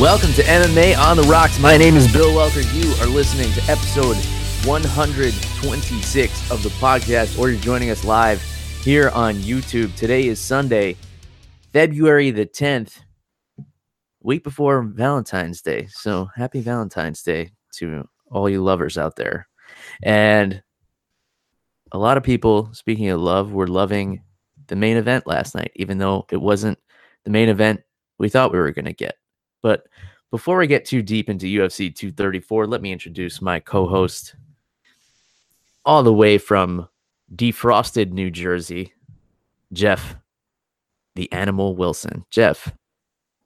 Welcome to MMA on the Rocks. My name is Bill Welker. You are listening to episode 126 of the podcast, or you're joining us live here on YouTube. Today is Sunday, February the 10th, week before Valentine's Day. So happy Valentine's Day to all you lovers out there. And a lot of people, speaking of love, were loving the main event last night, even though it wasn't the main event we thought we were going to get. But before we get too deep into UFC 234, let me introduce my co host, all the way from defrosted New Jersey, Jeff, the animal Wilson. Jeff,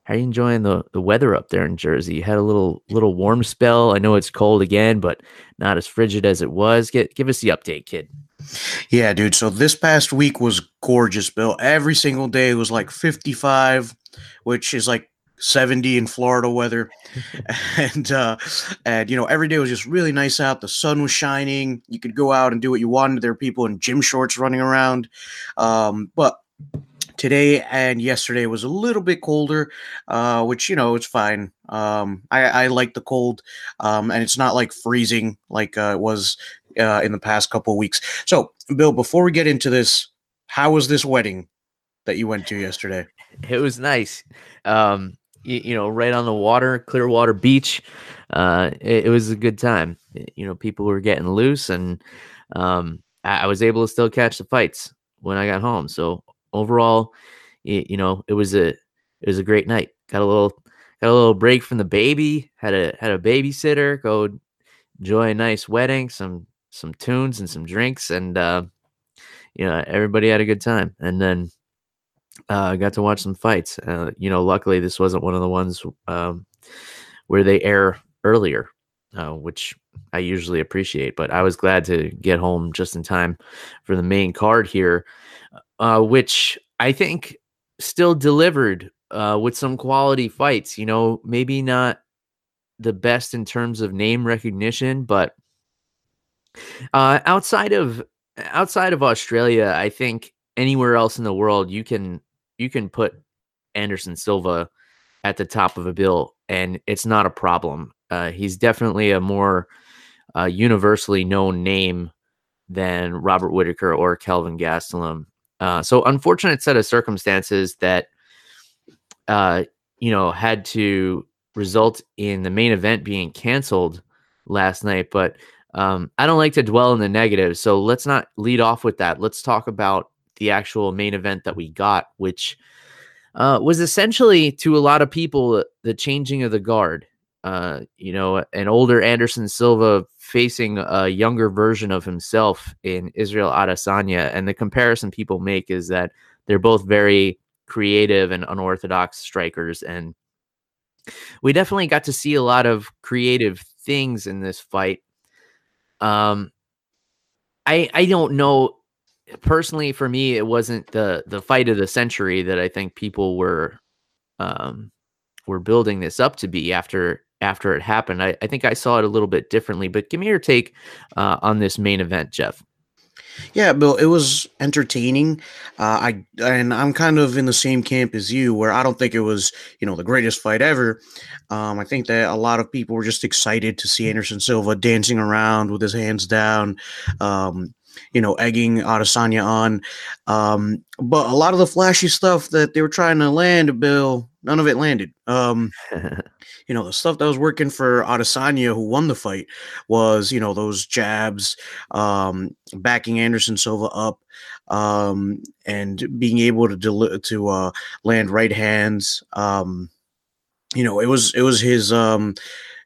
how are you enjoying the, the weather up there in Jersey? You had a little little warm spell. I know it's cold again, but not as frigid as it was. Get give us the update, kid. Yeah, dude. So this past week was gorgeous, Bill. Every single day was like 55, which is like 70 in Florida weather. and uh and you know, every day was just really nice out. The sun was shining. You could go out and do what you wanted. There were people in gym shorts running around. Um, but today and yesterday was a little bit colder, uh, which you know it's fine. Um, I, I like the cold, um, and it's not like freezing like uh, it was uh, in the past couple of weeks. So, Bill, before we get into this, how was this wedding that you went to yesterday? It was nice. Um, you, you know, right on the water, Clearwater Beach. Uh, it, it, was a good time. You know, people were getting loose, and um, I, I was able to still catch the fights when I got home. So overall, you, you know, it was a it was a great night. Got a little got a little break from the baby. Had a had a babysitter. Go enjoy a nice wedding. Some some tunes and some drinks, and uh, you know everybody had a good time. And then uh, got to watch some fights. Uh, you know, luckily this wasn't one of the ones um, where they air earlier, uh, which I usually appreciate. But I was glad to get home just in time for the main card here, uh, which I think still delivered uh, with some quality fights. You know, maybe not the best in terms of name recognition, but uh, outside of outside of Australia, I think anywhere else in the world you can you can put Anderson Silva at the top of a bill, and it's not a problem. Uh, he's definitely a more uh, universally known name than Robert Whittaker or Kelvin Gastelum. Uh, so unfortunate set of circumstances that uh, you know had to result in the main event being canceled last night. But um, I don't like to dwell in the negative, so let's not lead off with that. Let's talk about the actual main event that we got, which uh, was essentially to a lot of people the changing of the guard. Uh, you know, an older Anderson Silva facing a younger version of himself in Israel Adesanya, and the comparison people make is that they're both very creative and unorthodox strikers, and we definitely got to see a lot of creative things in this fight. Um, I I don't know personally for me it wasn't the the fight of the century that I think people were um were building this up to be after after it happened. I, I think I saw it a little bit differently, but give me your take uh, on this main event, Jeff. Yeah, Bill, it was entertaining. Uh, I and I'm kind of in the same camp as you, where I don't think it was, you know, the greatest fight ever. Um, I think that a lot of people were just excited to see Anderson Silva dancing around with his hands down, um, you know, egging Adesanya on. Um, but a lot of the flashy stuff that they were trying to land, Bill, none of it landed. Um, you know, the stuff that was working for Adesanya, who won the fight, was you know those jabs, um, backing Anderson Silva up, um, and being able to deli- to uh, land right hands. Um, you know, it was it was his um,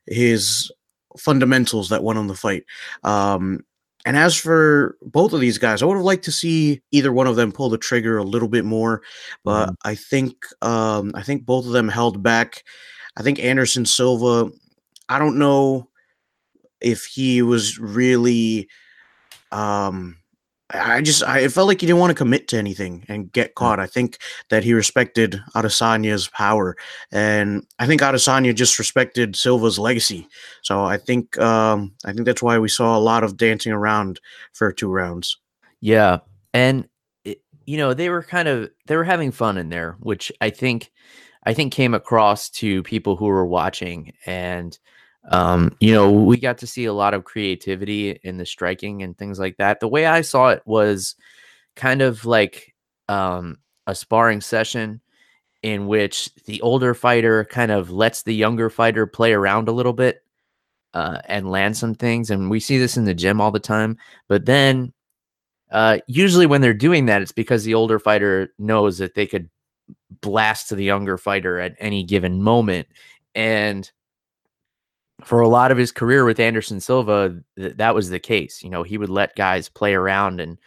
his fundamentals that won on the fight. Um, and as for both of these guys, I would have liked to see either one of them pull the trigger a little bit more, but mm. I think um, I think both of them held back. I think Anderson Silva I don't know if he was really um I just I felt like he didn't want to commit to anything and get caught. I think that he respected Adesanya's power, and I think Adesanya just respected Silva's legacy. So I think um, I think that's why we saw a lot of dancing around for two rounds. Yeah, and it, you know they were kind of they were having fun in there, which I think I think came across to people who were watching and um, you know, we got to see a lot of creativity in the striking and things like that. The way I saw it was kind of like um, a sparring session in which the older fighter kind of lets the younger fighter play around a little bit uh, and land some things. And we see this in the gym all the time. But then, uh, usually when they're doing that, it's because the older fighter knows that they could blast to the younger fighter at any given moment. And for a lot of his career with Anderson Silva, th- that was the case. You know, he would let guys play around and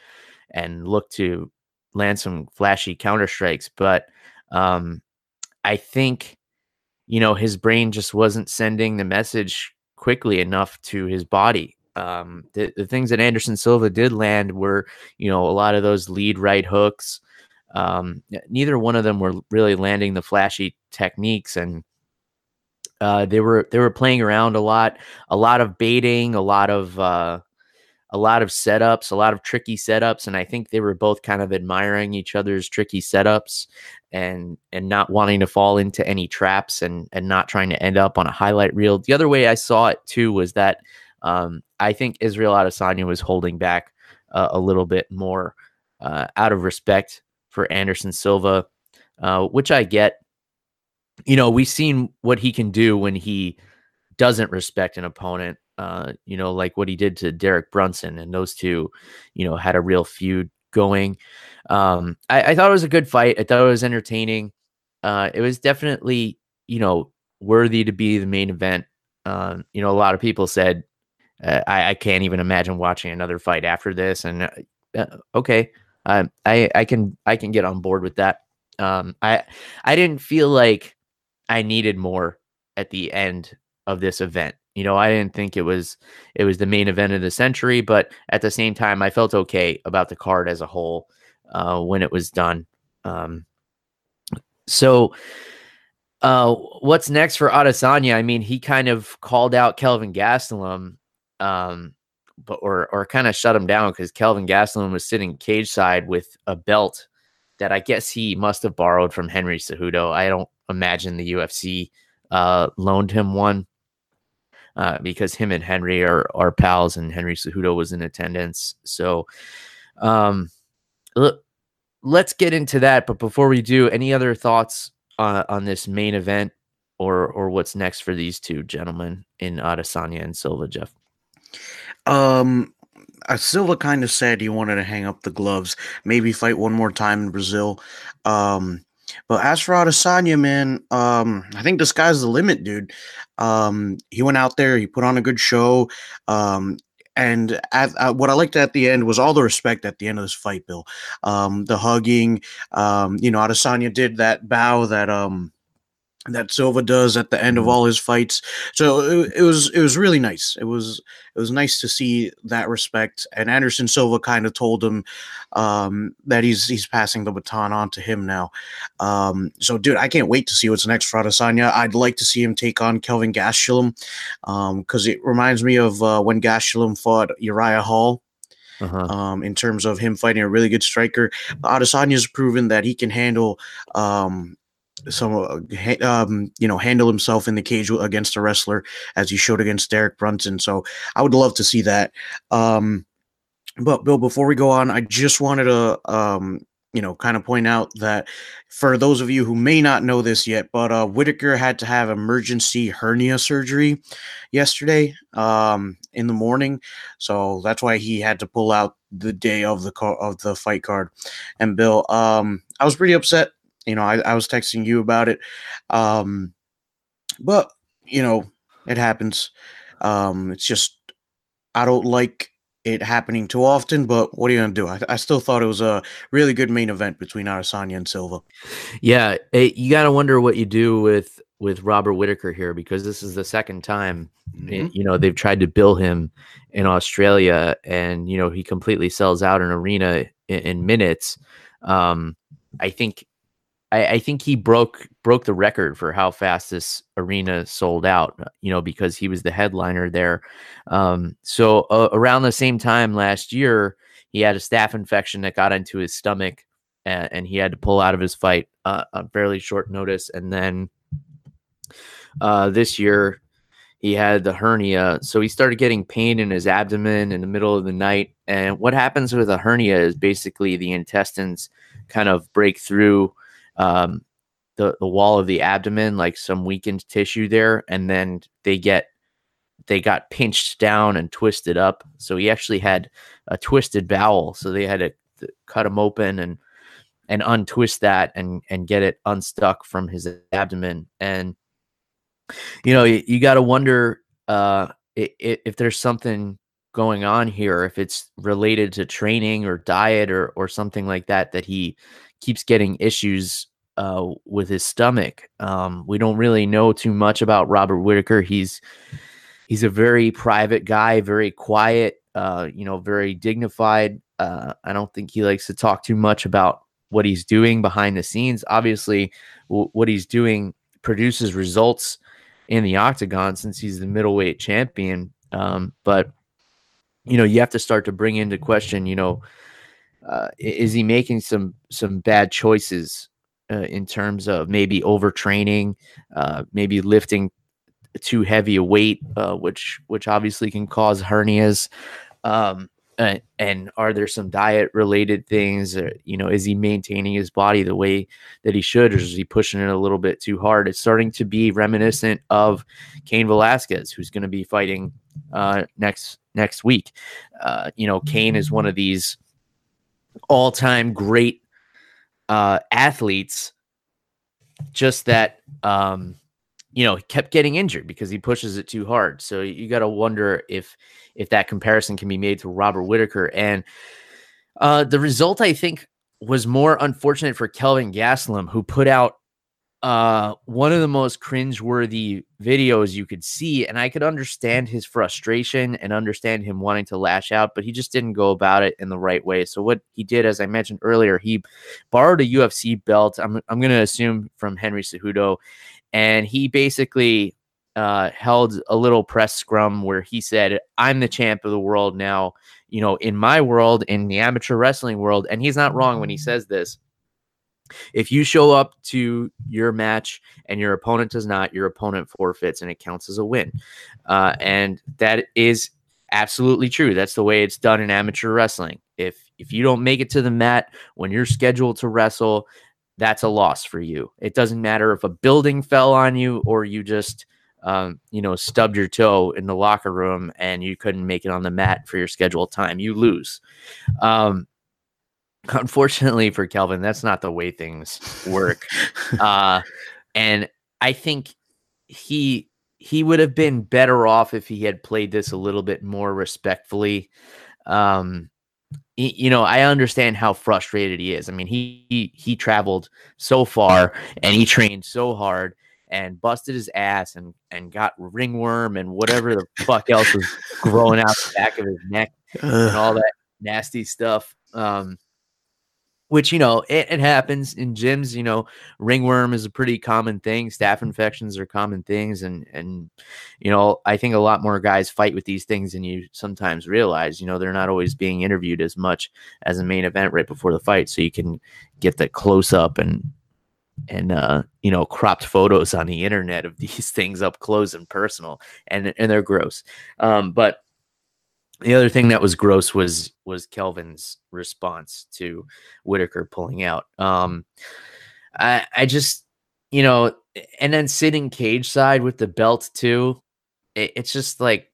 and look to land some flashy counter strikes, but um, I think you know his brain just wasn't sending the message quickly enough to his body. Um, the, the things that Anderson Silva did land were, you know, a lot of those lead right hooks. Um, neither one of them were really landing the flashy techniques and uh, they were they were playing around a lot, a lot of baiting, a lot of uh, a lot of setups, a lot of tricky setups, and I think they were both kind of admiring each other's tricky setups and and not wanting to fall into any traps and and not trying to end up on a highlight reel. The other way I saw it too was that um, I think Israel Adesanya was holding back uh, a little bit more uh, out of respect for Anderson Silva, uh, which I get you know, we've seen what he can do when he doesn't respect an opponent. Uh, you know, like what he did to Derek Brunson, and those two, you know, had a real feud going. Um, I, I thought it was a good fight. I thought it was entertaining. Uh, it was definitely, you know, worthy to be the main event. Um, you know, a lot of people said, uh, I, I, can't even imagine watching another fight after this. And uh, uh okay, I, I can I can get on board with that. Um, I I didn't feel like I needed more at the end of this event. You know, I didn't think it was it was the main event of the century, but at the same time, I felt okay about the card as a whole uh, when it was done. Um, so, uh, what's next for Adesanya? I mean, he kind of called out Kelvin Gastelum, um, but or or kind of shut him down because Kelvin Gastelum was sitting cage side with a belt that I guess he must have borrowed from Henry Cejudo. I don't imagine the UFC uh, loaned him one uh, because him and Henry are, are pals and Henry Cejudo was in attendance. So um, let's get into that. But before we do, any other thoughts on, on this main event or or what's next for these two gentlemen in Adesanya and Silva, Jeff? Um, uh, Silva kind of said he wanted to hang up the gloves, maybe fight one more time in Brazil. Um, but as for Adesanya, man, um, I think the sky's the limit, dude. Um, he went out there, he put on a good show. Um, and at, uh, what I liked at the end was all the respect at the end of this fight, Bill. Um, the hugging, um, you know, Adesanya did that bow that um that Silva does at the end of mm-hmm. all his fights. So it, it, was it was really nice. It was it was nice to see that respect. And Anderson Silva kind of told him um, that he's he's passing the baton on to him now. Um, so dude, I can't wait to see what's next for Adesanya. I'd like to see him take on Kelvin Gastelum because um, it reminds me of uh, when Gastelum fought Uriah Hall. Uh-huh. Um, in terms of him fighting a really good striker, Adesanya's proven that he can handle um, some uh, um, you know handle himself in the cage against a wrestler as he showed against Derek Brunson. So I would love to see that. Um, but Bill, before we go on, I just wanted to um, you know kind of point out that for those of you who may not know this yet, but uh, Whittaker had to have emergency hernia surgery yesterday um, in the morning, so that's why he had to pull out the day of the car- of the fight card. And Bill, um, I was pretty upset you know, I, I was texting you about it. Um, but, you know, it happens. Um, it's just, I don't like it happening too often, but what are you going to do? I, I, still thought it was a really good main event between Adesanya and Silva. Yeah. It, you got to wonder what you do with with Robert Whittaker here because this is the second time Mhm. you know they've tried to bill him in Australia, and you know he completely sells out an arena in, in minutes. Um, I think I, I think he broke broke the record for how fast this arena sold out. You know because he was the headliner there. Um, so uh, around the same time last year, he had a staph infection that got into his stomach, and, and he had to pull out of his fight uh, on fairly short notice, and then. Uh, this year, he had the hernia so he started getting pain in his abdomen in the middle of the night and what happens with a hernia is basically the intestines kind of break through um, the, the wall of the abdomen like some weakened tissue there and then they get they got pinched down and twisted up. So he actually had a twisted bowel so they had to cut him open and and untwist that and and get it unstuck from his abdomen. And you know, you, you got to wonder uh, i- i- if there's something going on here, if it's related to training or diet or or something like that, that he keeps getting issues uh, with his stomach. Um, we don't really know too much about Robert Whittaker. He's he's a very private guy, very quiet, uh, you know, very dignified. Uh, I don't think he likes to talk too much about what he's doing behind the scenes. Obviously, w- what he's doing produces results in the octagon since he's the middleweight champion. Um, but you know, you have to start to bring into question, you know, uh, is he making some some bad choices uh, in terms of maybe overtraining, uh, maybe lifting too heavy a weight, uh, which which obviously can cause hernias. Um, and, and are there some diet related things? Or, you know, is he maintaining his body the way that he should, or is he pushing it a little bit too hard? It's starting to be reminiscent of Cain Velasquez, who's going to be fighting uh, next next week. Uh, you know, Cain is one of these all time great uh, athletes. Just that, um, you know, he kept getting injured because he pushes it too hard. So you got to wonder if if that comparison can be made to Robert Whittaker. And uh, the result, I think, was more unfortunate for Kelvin Gastelum, who put out uh, one of the most cringeworthy videos you could see. And I could understand his frustration and understand him wanting to lash out, but he just didn't go about it in the right way. So what he did, as I mentioned earlier, he borrowed a UFC belt. I'm I'm going to assume from Henry Cejudo, and he basically uh, held a little press scrum where he said, "I'm the champ of the world now." You know, in my world, in the amateur wrestling world, and he's not wrong when he says this. If you show up to your match and your opponent does not, your opponent forfeits and it counts as a win. Uh, and that is absolutely true. That's the way it's done in amateur wrestling. If if you don't make it to the mat when you're scheduled to wrestle, that's a loss for you. It doesn't matter if a building fell on you or you just um, you know stubbed your toe in the locker room and you couldn't make it on the mat for your scheduled time. You lose. Um, unfortunately for Kelvin, that's not the way things work. uh, and I think he he would have been better off if he had played this a little bit more respectfully. Um, y- you know, I understand how frustrated he is. I mean, he he, he traveled so far and he trained so hard and busted his ass and and got ringworm and whatever the fuck else was growing out the back of his neck and all that nasty stuff. Um, which you know it, it happens in gyms. You know, ringworm is a pretty common thing. Staph infections are common things, and and you know I think a lot more guys fight with these things than you sometimes realize. You know, they're not always being interviewed as much as a main event right before the fight, so you can get the close up and and uh you know cropped photos on the internet of these things up close and personal and and they're gross um but the other thing that was gross was was Kelvin's response to Whittaker pulling out. Um, I I just you know, and then sitting cage side with the belt too. It, it's just like,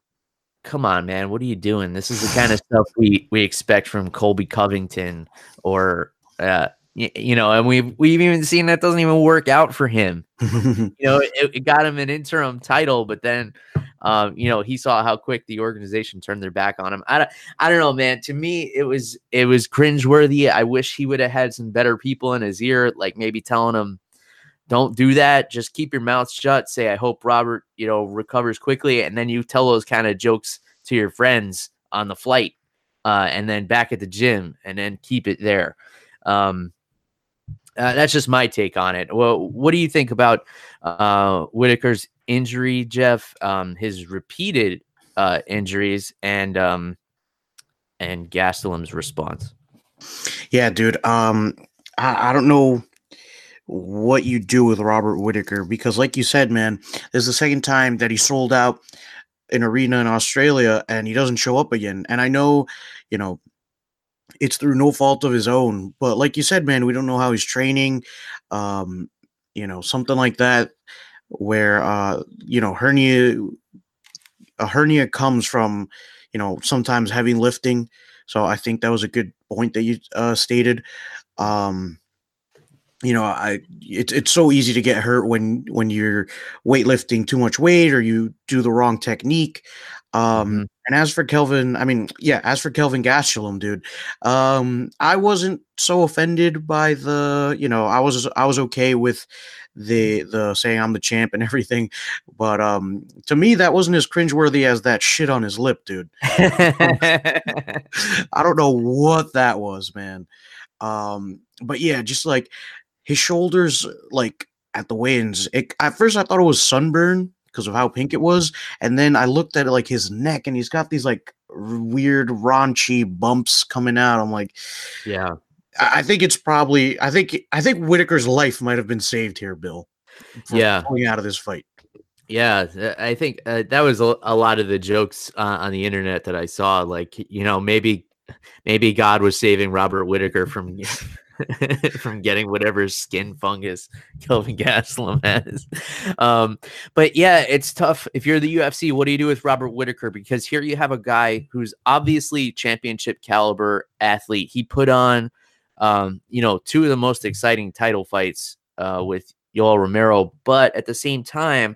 come on, man, what are you doing? This is the kind of stuff we we expect from Colby Covington or uh, you know, and we've we've even seen that doesn't even work out for him you know, it, it got him an interim title, but then, um, you know, he saw how quick the organization turned their back on him. I don't, I don't know, man. To me, it was it was cringeworthy. I wish he would have had some better people in his ear, like maybe telling him, don't do that. Just keep your mouth shut. Say, I hope Robert, you know, recovers quickly. And then you tell those kind of jokes to your friends on the flight uh, and then back at the gym and then keep it there. Um, uh, that's just my take on it. Well, what do you think about uh, Whittaker's injury, Jeff? Um, his repeated uh, injuries and um, and Gastelum's response. Yeah, dude. Um, I, I don't know what you do with Robert Whittaker because, like you said, man, this is the second time that he sold out an arena in Australia and he doesn't show up again. And I know, you know, it's through no fault of his own, but like you said, man, we don't know how he's training. Um, you know, something like that where uh, you know, hernia a hernia comes from, you know, sometimes heavy lifting. So I think that was a good point that you uh, stated. Um, you know, I it's it's so easy to get hurt when when you're weightlifting too much weight or you do the wrong technique. Um, mm-hmm. and as for Kelvin, I mean, yeah, as for Kelvin Gastelum, dude, um, I wasn't so offended by the, you know, I was I was okay with the the saying I'm the champ and everything, but um, to me that wasn't as cringeworthy as that shit on his lip, dude. I don't know what that was, man. Um, but yeah, just like his shoulders like at the weigh-ins. It, at first, I thought it was sunburn because of how pink it was, and then I looked at like his neck, and he's got these like weird raunchy bumps coming out. I'm like, yeah. I think it's probably. I think. I think Whittaker's life might have been saved here, Bill. Yeah, going out of this fight. Yeah, I think uh, that was a, a, lot of the jokes uh, on the internet that I saw. Like, you know, maybe, maybe God was saving Robert Whittaker from from getting whatever skin fungus Kelvin Gastelum has. Um, but yeah, it's tough. If you're the UFC, what do you do with Robert Whittaker? Because here you have a guy who's obviously championship caliber athlete. He put on, um, you know, two of the most exciting title fights uh, with Yoel Romero, but at the same time,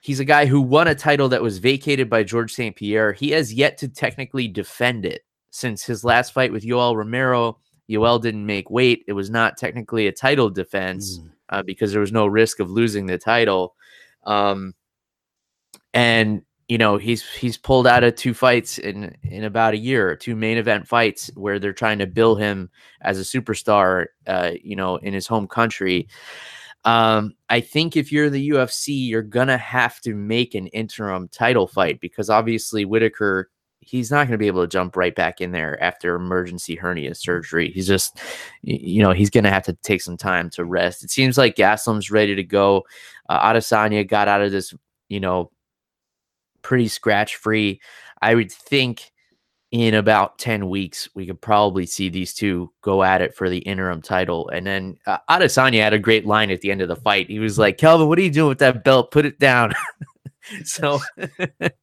he's a guy who won a title that was vacated by George St. Pierre. He has yet to technically defend it since his last fight with Yoel Romero Yoel didn't make weight. It was not technically a title defense mm. uh, because there was no risk of losing the title. Um, and you know he's he's pulled out of two fights in in about a year, two main event fights where they're trying to bill him as a superstar. Uh, you know, in his home country. Um, I think if you're the UFC, you're gonna have to make an interim title fight because obviously Whittaker he's not going to be able to jump right back in there after emergency hernia surgery. He's just, you know, he's going to have to take some time to rest. It seems like Gastelum's ready to go. Uh, Adesanya got out of this, you know, pretty scratch free. I would think in about 10 weeks, we could probably see these two go at it for the interim title. And then uh, Adesanya had a great line at the end of the fight. He was like, Kelvin, what are you doing with that belt? Put it down. so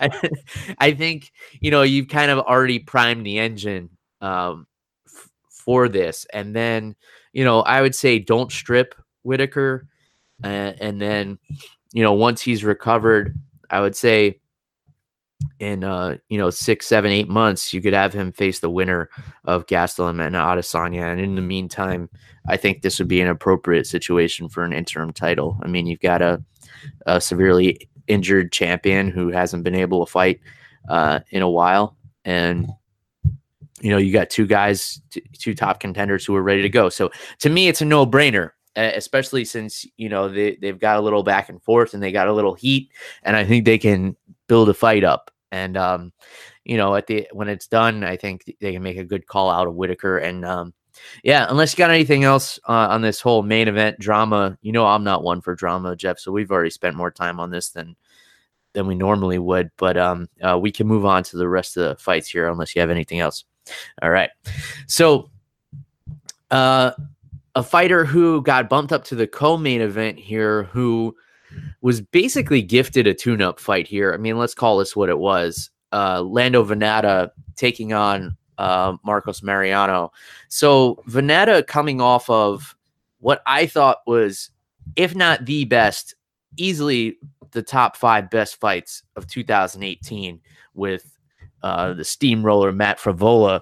I, I think you know you've kind of already primed the engine um, f- for this, and then you know I would say don't strip Whittaker, uh, and then you know once he's recovered, I would say in uh you know six seven eight months you could have him face the winner of Gastelum and Adesanya and in the meantime I think this would be an appropriate situation for an interim title. I mean you've got a, a severely injured champion who hasn't been able to fight uh, in a while, and you know you got two guys, t- two top contenders who are ready to go. So to me, it's a no brainer. Especially since you know they they've got a little back and forth and they got a little heat, and I think they can build a fight up. And um, you know, at the when it's done, I think they can make a good call out of Whittaker. And um, yeah, unless you got anything else uh, on this whole main event drama, you know I'm not one for drama, Jeff. So we've already spent more time on this than than we normally would. But um, uh, we can move on to the rest of the fights here, unless you have anything else. All right. So, uh, a fighter who got bumped up to the co-main event here, who was basically gifted a tune-up fight here. I mean, let's call this what it was. Uh, Lando Vannata taking on uh, Marcos Mariano. So Vannata coming off of what I thought was, if not the best, easily the top five best fights of 2018 with uh, the steamroller Matt Frevola.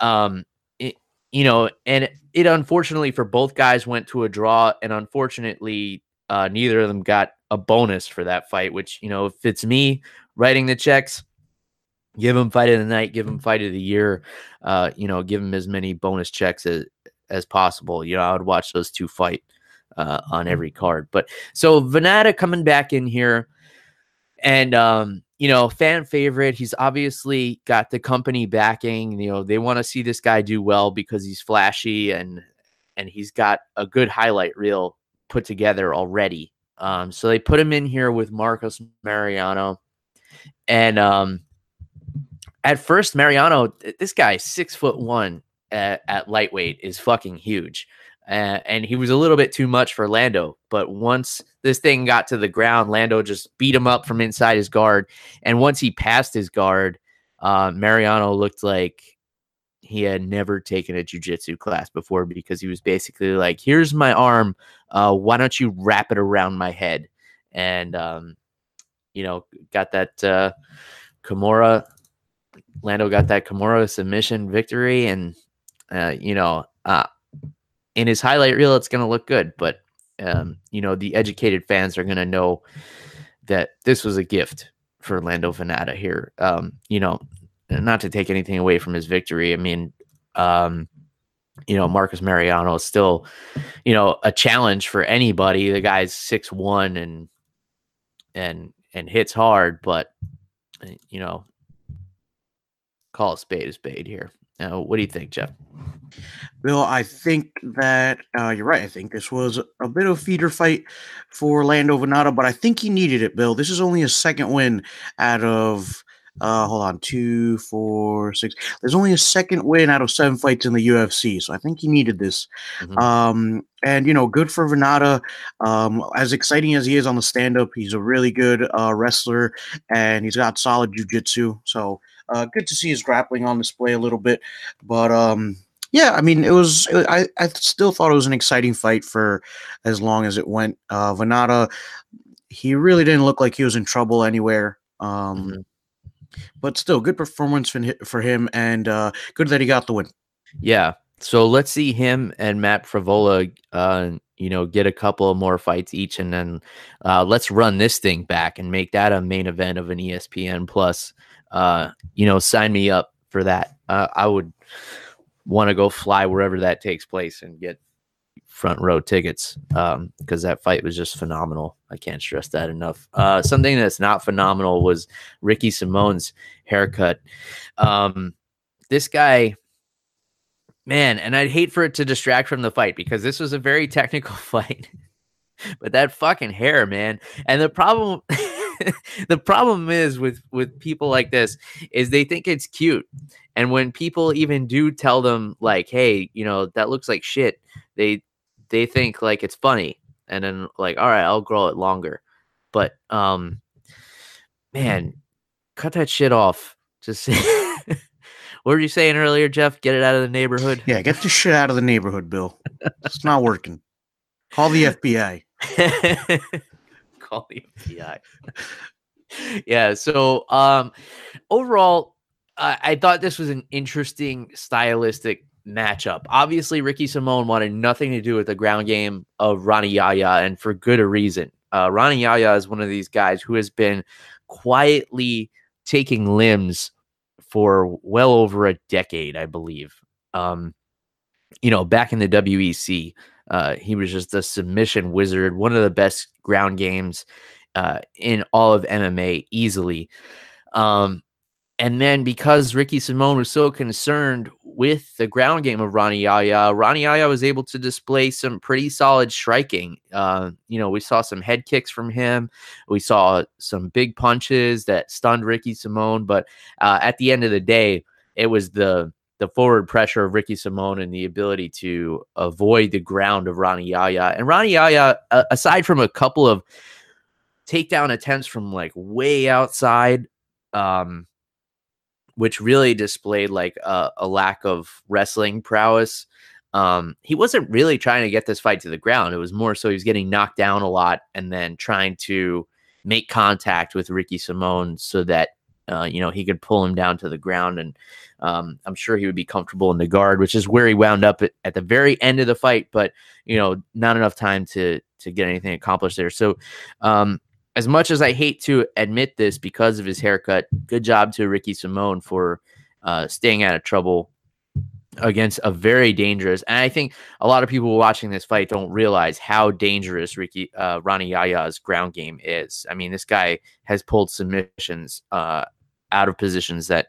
Um, it, you know, and it unfortunately for both guys went to a draw, and unfortunately, uh, neither of them got a bonus for that fight. Which you know, if it's me writing the checks, give him fight of the night, give him fight of the year, uh, you know, give him as many bonus checks as as possible. You know, I would watch those two fight uh, on mm-hmm. every card. But so Vannata coming back in here, and um, you know, fan favorite. He's obviously got the company backing. You know, they want to see this guy do well because he's flashy and and he's got a good highlight reel put together already. Um, so they put him in here with Marcos Mariano, and um, at first Mariano, this guy six foot one at, at lightweight is fucking huge. Uh, and he was a little bit too much for Lando. But once this thing got to the ground, Lando just beat him up from inside his guard. And once he passed his guard, uh, Mariano looked like he had never taken a jujitsu class before because he was basically like, "Here's my arm. Uh, why don't you wrap it around my head?" And um, you know, got that uh, Kimura. Lando got that Kimura submission victory, and uh, you know, uh, in his highlight reel, it's going to look good. But um, you know, the educated fans are going to know that this was a gift for Lando Vannata here. Um, you know, not to take anything away from his victory. I mean, um, you know, Marcus Mariano is still, you know, a challenge for anybody. The guy's six one and and and hits hard, but you know, call a spade a spade here. Uh, what do you think, Jeff? Bill, I think that uh, you're right. I think this was a bit of a feeder fight for Lando Vannata, but I think he needed it, Bill. This is only a second win out of uh, hold on, two, four, six. There's only a second win out of seven fights in the UFC, so I think he needed this. Mm-hmm. Um, and you know, good for Vannata. Um, as exciting as he is on the stand-up, he's a really good uh, wrestler, and he's got solid jiu-jitsu. So uh, good to see his grappling on display a little bit. But um, yeah, I mean, it was. I I still thought it was an exciting fight for as long as it went. Uh, Vannata, he really didn't look like he was in trouble anywhere. Um, mm-hmm. But still, good performance for him, and uh, good that he got the win. Yeah. So let's see him and Matt Frevola, uh, you know, get a couple of more fights each, and then uh, let's run this thing back and make that a main event of an ESPN Plus uh, you know, sign me up for that. Uh, I would want to go fly wherever that takes place and get front row tickets Um, because um, that fight was just phenomenal. I can't stress that enough. Uh, something that's not phenomenal was Ricky Simone's haircut. Um, this guy, man, and I'd hate for it to distract from the fight because this was a very technical fight. but that fucking hair, man. And the problem the problem is with with people like this is they think it's cute. And when people even do tell them like hey you know that looks like shit they they think like it's funny. And then like all right i'll grow it longer. But um man cut that shit off. Just what were you saying earlier jeff? Get it out of the neighborhood? Yeah get the shit out of the neighborhood bill. It's not working. Call the fbi call the FBI. yeah. So um, overall, I, I thought this was an interesting stylistic matchup. Obviously, Ricky Simone wanted nothing to do with the ground game of Rani Yahya, and for good a reason. Uh, Rani Yahya is one of these guys who has been quietly taking limbs for well over a decade, I believe. Um, you know, back in the WEC, uh, he was just a submission wizard, one of the best ground games uh, in all of MMA easily. Um, and then because Ricky Simone was so concerned with the ground game of Rani Yahya, Rani Yahya was able to display some pretty solid striking. Uh, you know, we saw some head kicks from him. We saw some big punches that stunned Ricky Simone. But uh, at the end of the day, it was the the forward pressure of Ricky Simone and the ability to avoid the ground of Rani Yahya. And Rani Yahya, uh, aside from a couple of takedown attempts from like way outside, um, which really displayed like a, a lack of wrestling prowess. Um, he wasn't really trying to get this fight to the ground. It was more so he was getting knocked down a lot and then trying to make contact with Ricky Simone so that uh, you know, he could pull him down to the ground, and um, I'm sure he would be comfortable in the guard, which is where he wound up at, at, the very end of the fight. But you know, not enough time to to get anything accomplished there. So, um, as much as I hate to admit this because of his haircut, good job to Ricky Simone for uh, staying out of trouble against a very dangerous. And I think a lot of people watching this fight don't realize how dangerous Ricky uh, Rani Yahya's ground game is. I mean, this guy has pulled submissions uh, out of positions that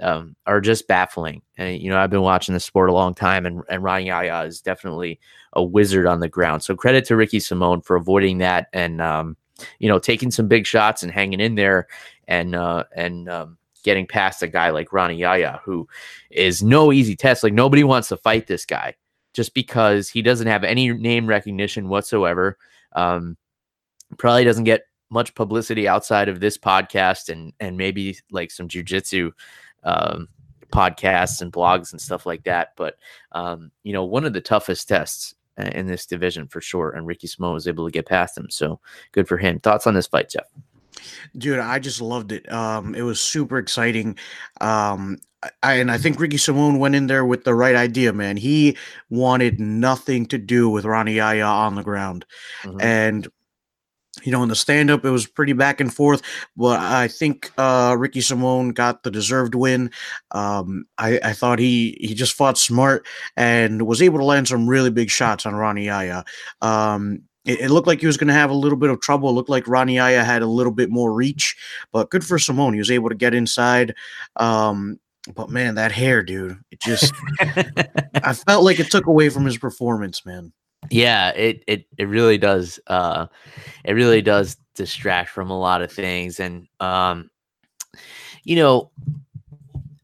um, are just baffling. And you know, I've been watching the sport a long time, and and Rani Yahya is definitely a wizard on the ground. So credit to Ricky Simone for avoiding that and um, you know taking some big shots and hanging in there and uh, and um, getting past a guy like Rani Yahya, who is no easy test. Like nobody wants to fight this guy just because he doesn't have any name recognition whatsoever. Um, probably doesn't get much publicity outside of this podcast and and maybe like some jujitsu um, podcasts and blogs and stuff like that. But um, you know, one of the toughest tests in this division for sure. And Ricky Simone was able to get past him. So good for him. Thoughts on this fight, Jeff? Dude, I just loved it. Um, it was super exciting. Um, I, and I think Ricky Simone went in there with the right idea, man. He wanted nothing to do with Rani Yahya on the ground. Mm-hmm. And you know, in the stand up, it was pretty back and forth, but I think uh, Ricky Simone got the deserved win. Um, I, I, thought he he just fought smart and was able to land some really big shots on Rani Yahya. Um, it, it, looked like he was going to have a little bit of trouble. It looked like Rani Yahya had a little bit more reach, but good for Simone. He was able to get inside. Um, but man, that hair, dude, it just I felt like it took away from his performance, man. Yeah, it it it really does. Uh, it really does distract from a lot of things, and um, you know,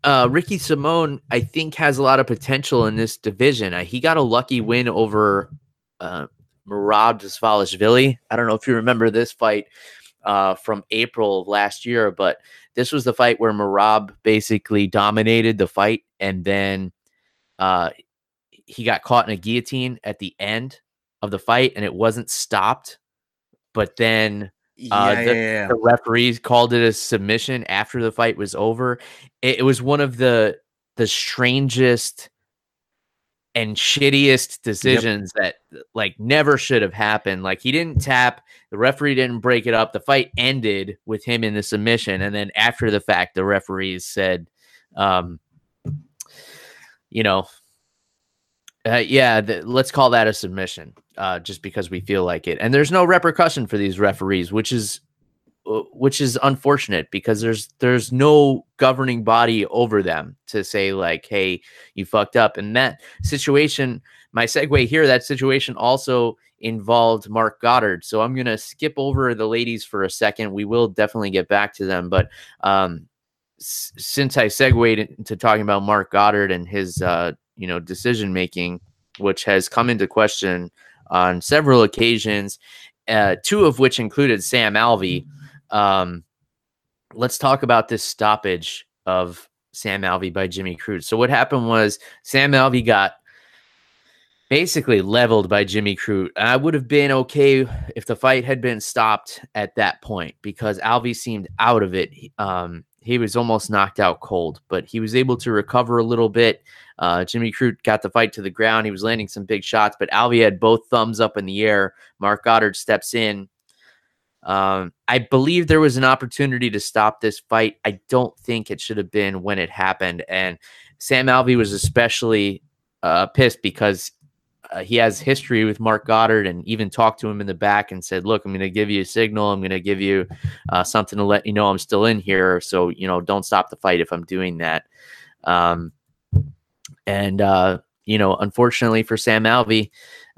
uh, Ricky Simone, I think, has a lot of potential in this division. Uh, he got a lucky win over uh, Merab Dvalishvili. I don't know if you remember this fight uh, from April of last year, but this was the fight where Merab basically dominated the fight, and then uh, he got caught in a guillotine at the end of the fight, and it wasn't stopped. But then uh, yeah, the, yeah, yeah. the, referees called it a submission after the fight was over. It, it was one of the the strangest and shittiest decisions yep. that like never should have happened. Like he didn't tap, the referee didn't break it up. The fight ended with him in the submission, and then after the fact, the referees said, um, you know, uh, yeah, let's call that a submission, uh, just because we feel like it. And there's no repercussion for these referees, which is uh, which is unfortunate because there's there's no governing body over them to say like hey you fucked up. And that situation my segue here that situation also involved Marc Goddard. So i'm to skip over the ladies for a second. We will definitely get back to them but um, s- since i segued into talking about Marc Goddard and his uh, you know decision making which has come into question on several occasions uh, two of which included sam alvey um, let's talk about this stoppage of Sam Alvey by Jimmy Crute. So what happened was Sam Alvey got basically leveled by Jimmy Crute. I would have been okay if the fight had been stopped at that point because Alvey seemed out of it. Um, he was almost knocked out cold, but he was able to recover a little bit. Uh, Jimmy Crute got the fight to the ground. He was landing some big shots, but Alvey had both thumbs up in the air. Marc Goddard steps in um, I believe there was an opportunity to stop this fight. I don't think it should have been when it happened. And Sam Alvey was especially uh, pissed because uh, he has history with Marc Goddard and even talked to him in the back and said, Look, I'm going to give you a signal. I'm going to give you uh, something to let you know I'm still in here. So, you know, don't stop the fight if I'm doing that. Um, and, uh, you know, unfortunately for Sam Alvey,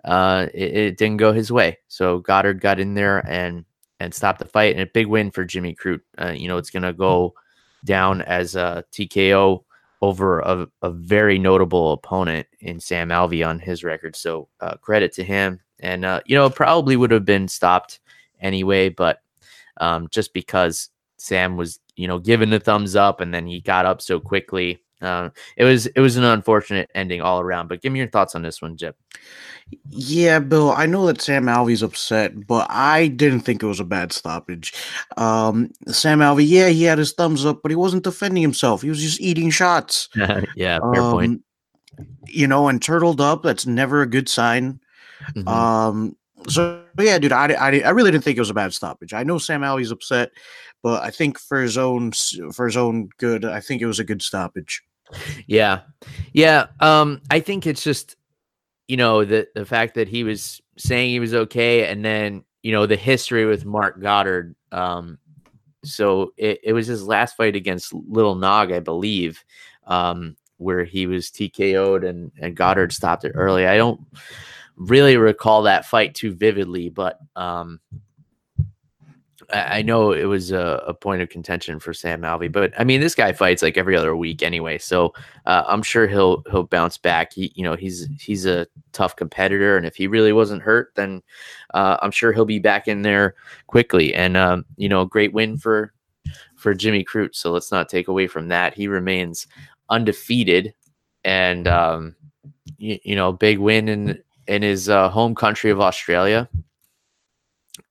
uh, it, it, didn't go his way. So Goddard got in there and and stop the fight. And a big win for Jimmy Crute. Uh, you know, it's going to go down as a TKO over a, a, very notable opponent in Sam Alvey on his record. So uh, credit to him. And, uh, you know, probably would have been stopped anyway, but um, just because Sam was, you know, given the thumbs up and then he got up so quickly, uh, it was it was an unfortunate ending all around. But give me your thoughts on this one, Jip. Yeah, Bill, I know that Sam Alvey's upset, but I didn't think it was a bad stoppage. Um, Sam Alvey, yeah, he had his thumbs up, but he wasn't defending himself. He was just eating shots. yeah, fair um, point. You know, and turtled up, that's never a good sign. Mm-hmm. Um, so yeah, dude, I, I, I really didn't think it was a bad stoppage. I know Sam Alvey's upset, but I think for his own for his own good, I think it was a good stoppage. Yeah, yeah. Um, I think it's just you know the the fact that he was saying he was okay, and then you know the history with Marc Goddard. Um, so it, it was his last fight against Little Nog, I believe, um, where he was TKO'd and, and Goddard stopped it early. I don't really recall that fight too vividly, but um, I know it was a, a, point of contention for Sam Alvey, but I mean, this guy fights like every other week anyway, so uh, I'm sure he'll he'll bounce back. He, you know, he's he's a tough competitor, and if he really wasn't hurt, then uh, I'm sure he'll be back in there quickly. And um, you know, great win for for Jimmy Crute. So let's not take away from that. He remains undefeated, and um, you, you know, big win in in his uh, home country of Australia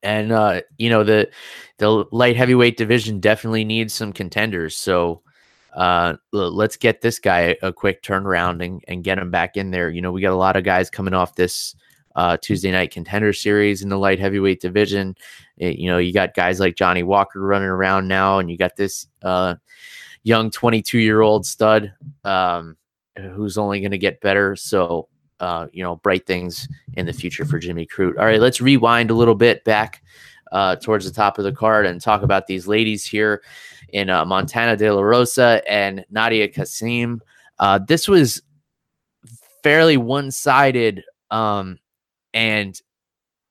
and uh, you know the the light heavyweight division definitely needs some contenders. So uh, let's get this guy a quick turnaround and, and get him back in there. You know, we got a lot of guys coming off this uh, Tuesday night contender series in the light heavyweight division. It, eh, you know, you got guys like Johnny Walker running around now, and you got this uh, young 22 year old stud um, who's only going to get better. So uh, you know, bright things in the future for Jimmy Crute. All right, let's rewind a little bit back uh, towards the top of the card and talk about these ladies here in uh, Montana De La Rosa and Nadia Kassem. Uh, this was fairly one-sided, um, and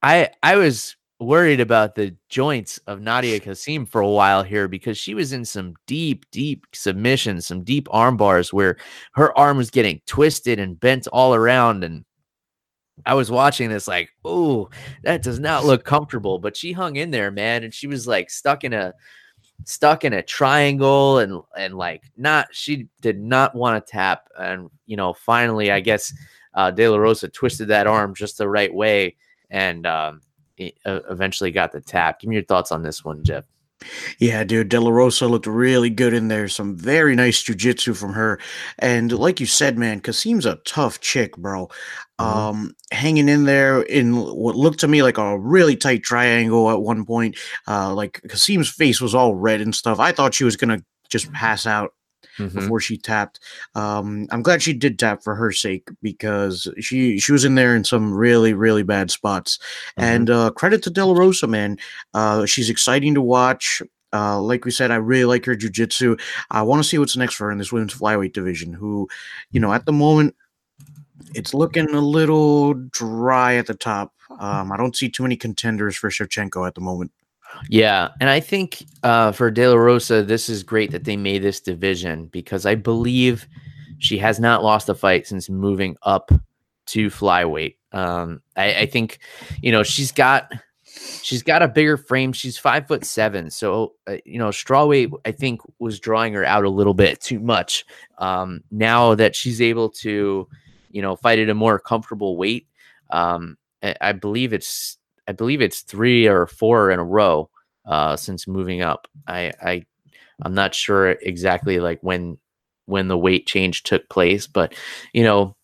I I was worried about the joints of Nadia Kassem for a while here because she was in some deep, deep submissions, some deep arm bars where her arm was getting twisted and bent all around. And I was watching this like, oh, that does not look comfortable. But she hung in there, man, and she was like stuck in a stuck in a triangle and and like not she did not want to tap. And you know, finally, I guess uh De La Rosa twisted that arm just the right way. And um eventually got the tap. Give me your thoughts on this one, Jeff. Yeah, dude, De La Rosa looked really good in there. Some very nice jujitsu from her. And like you said, man, Kassem's a tough chick, bro. Mm-hmm. Um, hanging in there in what looked to me like a really tight triangle at one point. Uh, like Kassem's face was all red and stuff. I thought she was gonna just pass out mm-hmm. before she tapped. Um, I'm glad she did tap for her sake because she she was in there in some really really bad spots. Mm-hmm. And uh, credit to De La Rosa, man. Uh, she's exciting to watch. Uh, like we said, I really like her jujitsu. I want to see what's next for her in this women's flyweight division. Who, you know, at the moment, it's looking a little dry at the top. Um, I don't see too many contenders for Shevchenko at the moment. Yeah, and I think uh, for De La Rosa, this is great that they made this division because I believe she has not lost a fight since moving up to flyweight. Um, I, I think you know she's got she's got a bigger frame. She's five foot seven, so uh, you know strawweight I think was drawing her out a little bit too much. Um, now that she's able to, you know, fight at a more comfortable weight, um, I, I believe it's I believe it's three or four in a row uh, since moving up. I, I I'm not sure exactly like when when the weight change took place, but you know,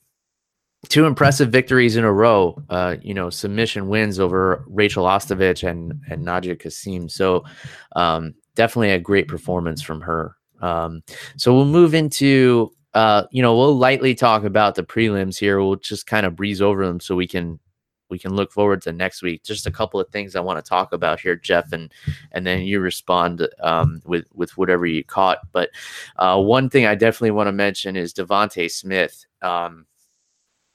two impressive victories in a row. Uh, you know, submission wins over Rachel Ostovich and and Nadia Kassem. So um, definitely a great performance from her. Um, so we'll move into uh, you know, we'll lightly talk about the prelims here. We'll just kind of breeze over them so we can we can look forward to next week. Just a couple of things I want to talk about here, Jeff, and and then you respond um, with with whatever you caught. But uh, one thing I definitely want to mention is Devonte Smith. Um,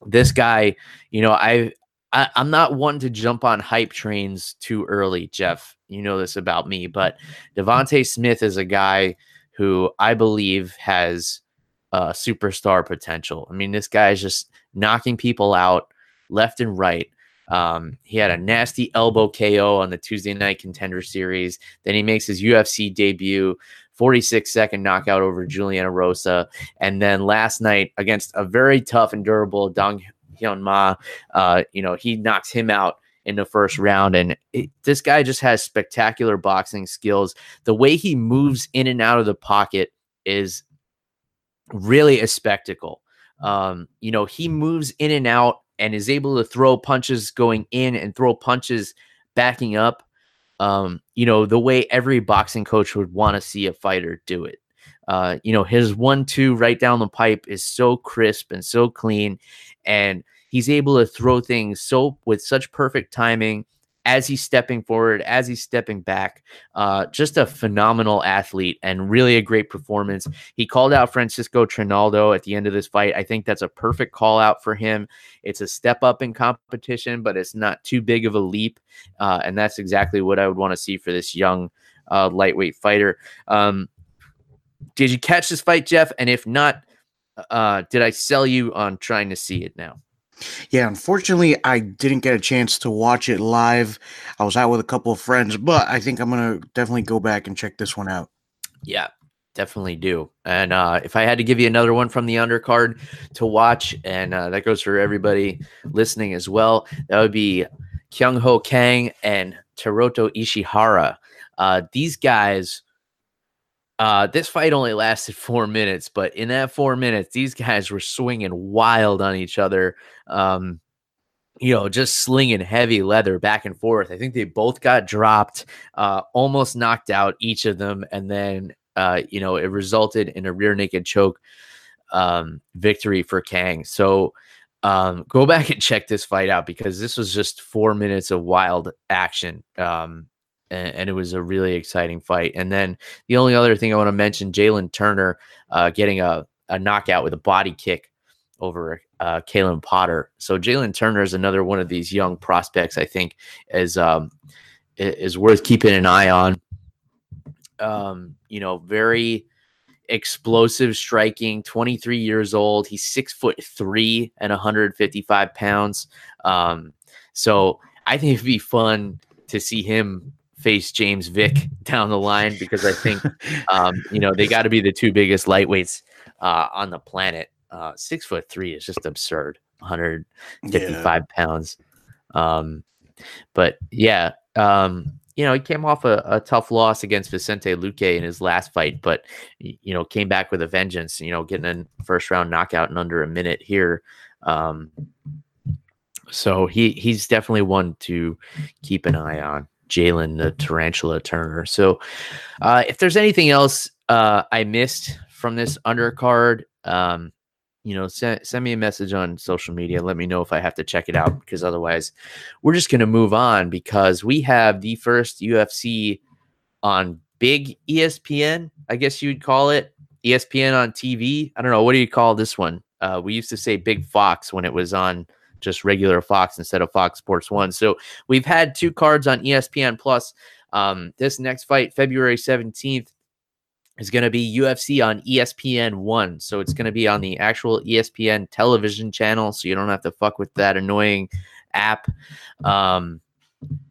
this guy, you know, I, I I'm not one to jump on hype trains too early, Jeff. You know this about me, but Devonte Smith is a guy who I believe has uh, superstar potential. I mean, this guy is just knocking people out left and right. Um, he had a nasty elbow KO on the Tuesday night contender series. Then he makes his UFC debut 46 second knockout over Julian Erosa. And then last night against a very tough and durable Dong Hyun Ma, uh, you know, he knocks him out in the first round. And it, this guy just has spectacular boxing skills. The way he moves in and out of the pocket is really a spectacle. Um, you know, he moves in and out and is able to throw punches going in and throw punches backing up. Um, you know, the way every boxing coach would want to see a fighter do it. Uh, you know, his one two right down the pipe is so crisp and so clean. And he's able to throw things so with such perfect timing as he's stepping forward, as he's stepping back. Uh, just a phenomenal athlete and really a great performance. He called out Francisco Trinaldo at the end of this fight. I think that's a perfect call out for him. It's a step up in competition, but it's not too big of a leap. Uh, and that's exactly what I would want to see for this young uh, lightweight fighter. Um, did you catch this fight, Jeff? And if not, uh, did I sell you on trying to see it now? Yeah, unfortunately, I didn't get a chance to watch it live. I was out with a couple of friends, but I think I'm gonna definitely go back and check this one out. Yeah, definitely do. And uh, if I had to give you another one from the undercard to watch, and uh, that goes for everybody listening as well, that would be Kyung Ho Kang and Teruto Ishihara. Uh, these guys uh, this fight only lasted four minutes, but in that four minutes, these guys were swinging wild on each other. Um, you know, just slinging heavy leather back and forth. I think they both got dropped, uh, almost knocked out each of them, and then uh, you know it resulted in a rear naked choke um, victory for Kang. So um, go back and check this fight out because this was just four minutes of wild action. Um, and, and, it was a really exciting fight. And then the only other thing I want to mention, Jalen Turner uh, getting a, a knockout with a body kick over uh, Callan Potter. So Jalen Turner is another one of these young prospects. I think is um, is worth keeping an eye on. Um, you know, very explosive striking. Twenty three years old. He's six foot three and one hundred fifty five pounds. Um, so I think it'd be fun to see him face James Vick down the line because I think um, you know they got to be the two biggest lightweights uh, on the planet. Uh, six foot three is just absurd, 155 yeah. pounds. Um, but yeah, um, you know he came off a, a, tough loss against Vicente Luque in his last fight, but you know came back with a vengeance. You know, getting a first round knockout in under a minute here. Um, so he he's definitely one to keep an eye on. Jalen the Tarantula Turner. So, uh, if there's anything else uh, I missed from this undercard, um, you know, send, send me a message on social media. Let me know if I have to check it out because otherwise, we're just going to move on because we have the first UFC on big ESPN, I guess you'd call it ESPN on TV. I don't know. What do you call this one? Uh, we used to say Big Fox when it was on just regular Fox instead of Fox Sports One. So we've had two cards on ESPN Plus. Um, this next fight, February 17th, is going to be UFC on ESPN One. So it's going to be on the actual ESPN television channel. So you don't have to fuck with that annoying app. Um,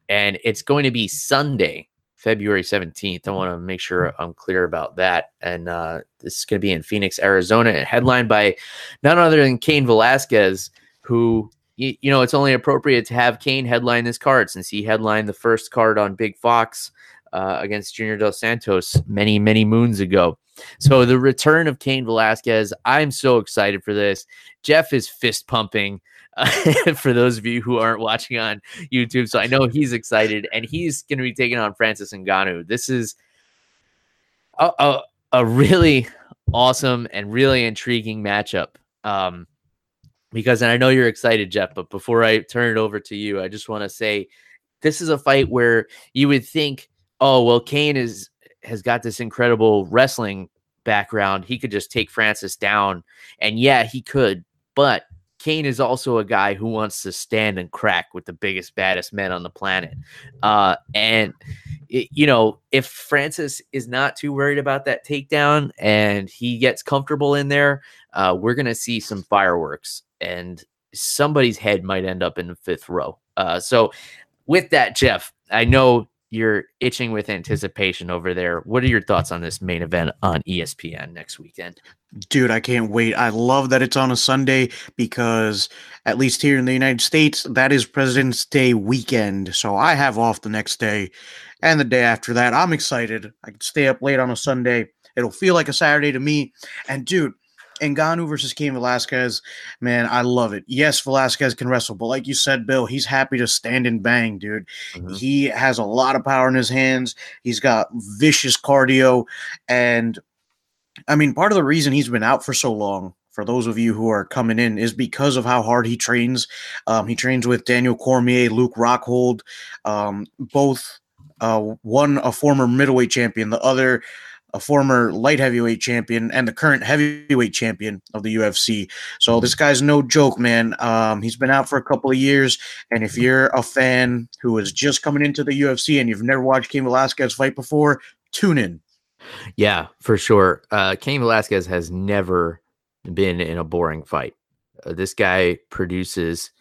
and it's going to be Sunday, February 17th. I want to make sure I'm clear about that. And uh, this is going to be in Phoenix, Arizona, headlined by none other than Cain Velasquez, who you, you know, it's only appropriate to have Cain headline this card since he headlined the first card on Big Fox uh, against Junior Dos Santos many, many moons ago. So the return of Cain Velasquez, I'm so excited for this. Jeff is fist pumping. Uh, for those of you who aren't watching on YouTube, so I know he's excited, and he's going to be taking on Francis Ngannou. This is a, a, a really awesome and really intriguing matchup. Um, because and I know you're excited, Jeff, but before I turn it over to you, I just want to say this is a fight where you would think, oh, well, Cain is has got this incredible wrestling background. He could just take Francis down. And yeah, he could, but Cain is also a guy who wants to stand and crack with the biggest, baddest men on the planet. Uh, and, it, you know, if Francis is not too worried about that takedown and he gets comfortable in there, uh, we're going to see some fireworks and somebody's head might end up in the fifth row. Uh, so, with that, Jeff, I know you're itching with anticipation over there. What are your thoughts on this main event on ESPN next weekend? Dude, I can't wait. I love that it's on a Sunday because, at least here in the United States, that is President's Day weekend. So I have off the next day and the day after that. I'm excited. I can stay up late on a Sunday. It'll feel like a Saturday to me. And, dude, Ngannou versus Cain Velasquez, man, I love it. Yes, Velasquez can wrestle, but like you said, Bill, he's happy to stand and bang, dude. Mm-hmm. He has a lot of power in his hands. He's got vicious cardio. And I mean, part of the reason he's been out for so long for those of you who are coming in is because of how hard he trains. Um, he trains with Daniel Cormier, Luke Rockhold, um, both uh, one a former middleweight champion, the other a former light heavyweight champion and the current heavyweight champion of the UFC. So this guy's no joke, man. Um, he's been out for a couple of years, and if you're a fan who is just coming into the UFC and you've never watched Cain Velasquez fight before, tune in. Yeah, for sure. Uh, Cain Velasquez has never been in a boring fight. Uh, this guy produces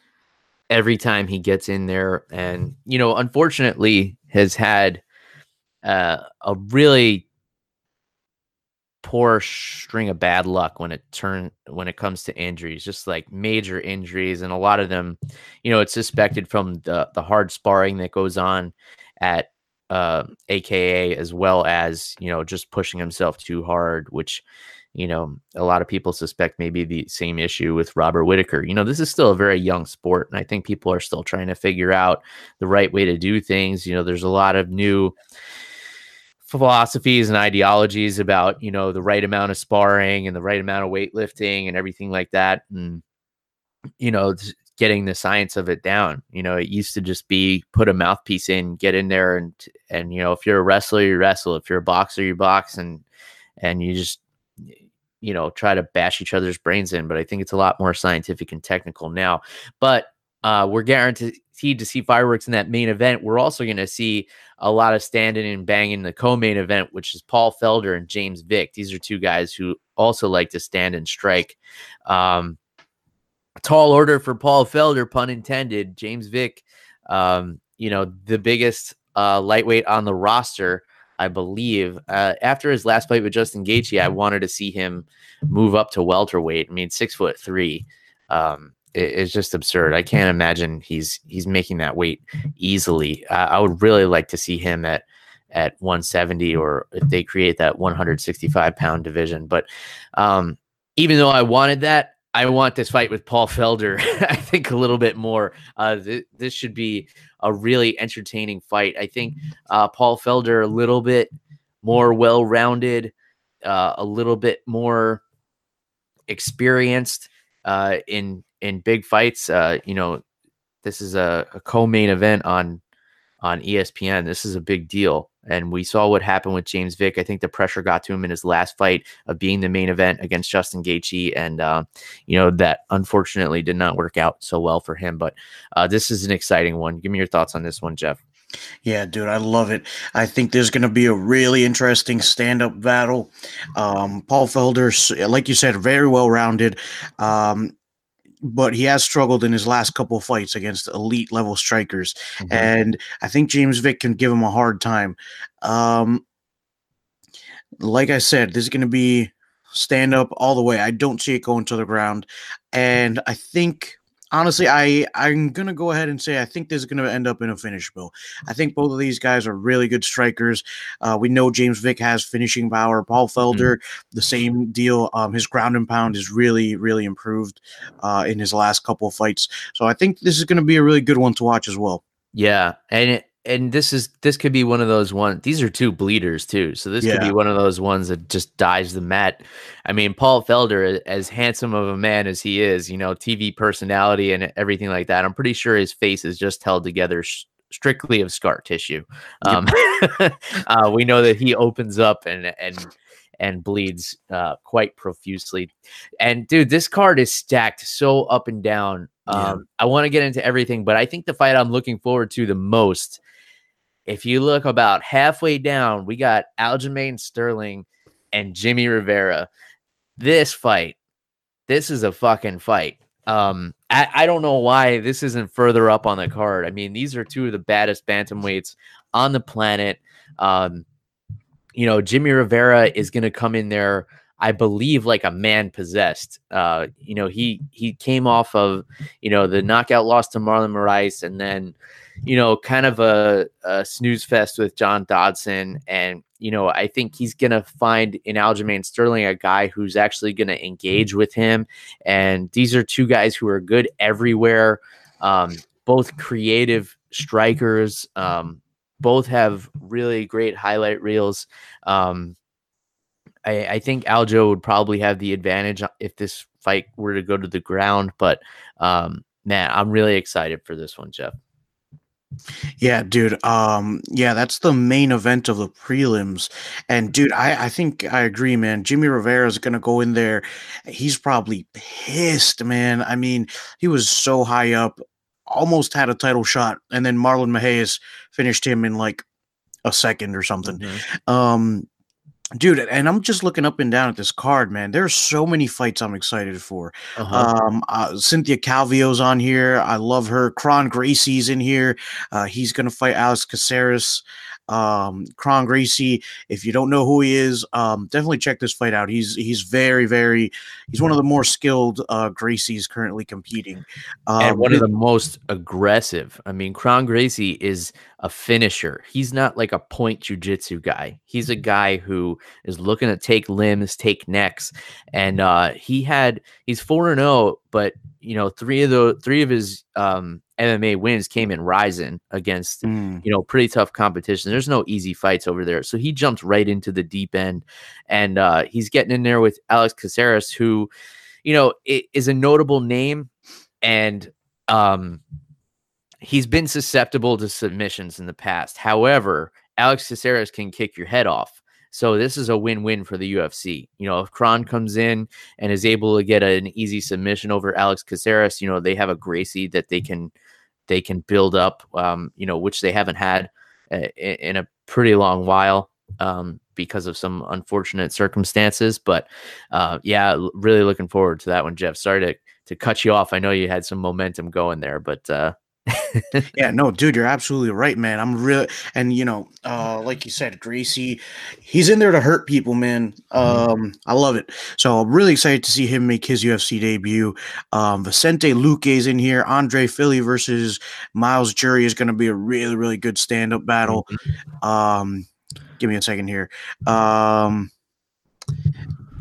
every time he gets in there, and you know, unfortunately, has had uh, a really poor string of bad luck when it turn when it comes to injuries just like major injuries and a lot of them you know it's suspected from the the hard sparring that goes on at uh, aka as well as you know just pushing himself too hard which you know a lot of people suspect maybe the same issue with Robert Whittaker. You know this is still a very young sport and i think people are still trying to figure out the right way to do things. You know there's a lot of new philosophies and ideologies about you know the right amount of sparring and the right amount of weightlifting and everything like that and you know getting the science of it down. You know it used to just be put a mouthpiece in get in there and and you know if you're a wrestler you wrestle. If you're a boxer you box and and you just you know try to bash each other's brains in. But i think it's a lot more scientific and technical now. But uh, we're guaranteed to see fireworks in that main event. We're also going to see a lot of standing and banging in the co-main event, which is Paul Felder and James Vick. These are two guys who also like to stand and strike. Um, tall order for Paul Felder, pun intended. James Vick, um, you know, the biggest uh, lightweight on the roster. I believe. Uh, after his last fight with Justin Gaethje, I wanted to see him move up to welterweight. I mean, six foot three. Um, is just absurd. I can't imagine he's he's making that weight easily. Uh, I would really like to see him at at 170 or if they create that 165 pound division. But um, even though I wanted that, I want this fight with Paul Felder. I think a little bit more. Uh, th- this should be a really entertaining fight. I think uh, Paul Felder a little bit more well rounded, uh, a little bit more experienced uh, in in big fights. Uh, you know, this is a, a co-main event on on ESPN. This is a big deal. And we saw what happened with James Vick. I think the pressure got to him in his last fight of being the main event against Justin Gaethje, and uh, you know that unfortunately did not work out so well for him. But uh, this is an exciting one. Give me your thoughts on this one, Jeff. Yeah, dude, I love it. I think there's going to be a really interesting stand-up battle. Um, Paul Felder, like you said, very well rounded. Um, but he has struggled in his last couple fights against elite level strikers, mm-hmm. and I think James Vick can give him a hard time. Um, like I said, this is going to be stand up all the way. I don't see it going to the ground, and I think honestly, I I'm gonna go ahead and say I think this is gonna end up in a finish, Bill. I think both of these guys are really good strikers. Uh, we know James Vick has finishing power. Paul mm-hmm. Felder, mm-hmm. the same deal. Um, his ground and pound is really really improved uh, in his last couple of fights. So I think this is gonna be a really good one to watch as well. Yeah, and it, and this is this could be one of those ones. These are two bleeders too, so this yeah. could be one of those ones that just dies the mat. I mean, Paul Felder, as handsome of a man as he is, you know, TV personality and everything like that. I'm pretty sure his face is just held together sh- strictly of scar tissue. Um, uh, we know that he opens up and and and bleeds uh, quite profusely. And dude, this card is stacked so up and down. Um, yeah. I want to get into everything, but I think the fight I'm looking forward to the most if you look about halfway down, we got Aljamain Sterling and Jimmy Rivera. This fight, this is a fucking fight. Um, I, I don't know why this isn't further up on the card. I mean, these are two of the baddest bantamweights on the planet. Um, you know, Jimmy Rivera is going to come in there, I believe, like a man possessed. Uh, you know, he he came off of you know the knockout loss to Marlon Moraes, and then you know, kind of a, a snooze fest with John Dodson. And, you know, I think he's going to find in Aljamain Sterling a guy who's actually going to engage with him. And these are two guys who are good everywhere, um, both creative strikers. Um, both have really great highlight reels. Um, I, I, think Aljo would probably have the advantage if this fight were to go to the ground. But um, man, I'm really excited for this one, Jeff. Yeah, dude. Um, yeah, that's the main event of the prelims. And dude, I, I think I agree, man. Jimmy Rivera is gonna go in there. He's probably pissed, man. I mean, he was so high up, almost had a title shot, and then Marlon Moraes finished him in like a second or something. Mm-hmm. Um, dude and i'm just looking up and down at this card man there's so many fights i'm excited for uh-huh. um uh, cynthia calvillo's on here i love her kron gracie's in here uh, he's gonna fight alex caceres um, Kron Gracie. If you don't know who he is, um, definitely check this fight out. He's he's very very he's one of the more skilled uh, Gracies currently competing, um, and one of the most aggressive. I mean, Kron Gracie is a finisher. He's not like a point jujitsu guy. He's a guy who is looking to take limbs, take necks, and uh, he had he's four and zero, oh, but you know three of the three of his um, MMA wins came in Rizin against mm. you know pretty tough competition. There's no easy fights over there, so he jumped right into the deep end, and uh, he's getting in there with Alex Caceres, who you know is a notable name, and um, he's been susceptible to submissions in the past. However, Alex Caceres can kick your head off. So this is a win-win for the UFC. You know, if Kron comes in and is able to get an easy submission over Alex Caceres, you know, they have a Gracie that they can they can build up, um, you know, which they haven't had uh, in a pretty long while um, because of some unfortunate circumstances. But uh, yeah, really looking forward to that one, Jeff. Sorry to to cut you off. I know you had some momentum going there, but uh, yeah, no, dude, you're absolutely right, man. I'm real, and you know, uh, like you said, Gracie, he's in there to hurt people, man. Mm-hmm. Um, I love it. So I'm really excited to see him make his UFC debut. Um, Vicente Luque is in here. Andre Fili versus Myles Jury is going to be a really, really good stand-up battle. Mm-hmm. Um, give me a second here. Um,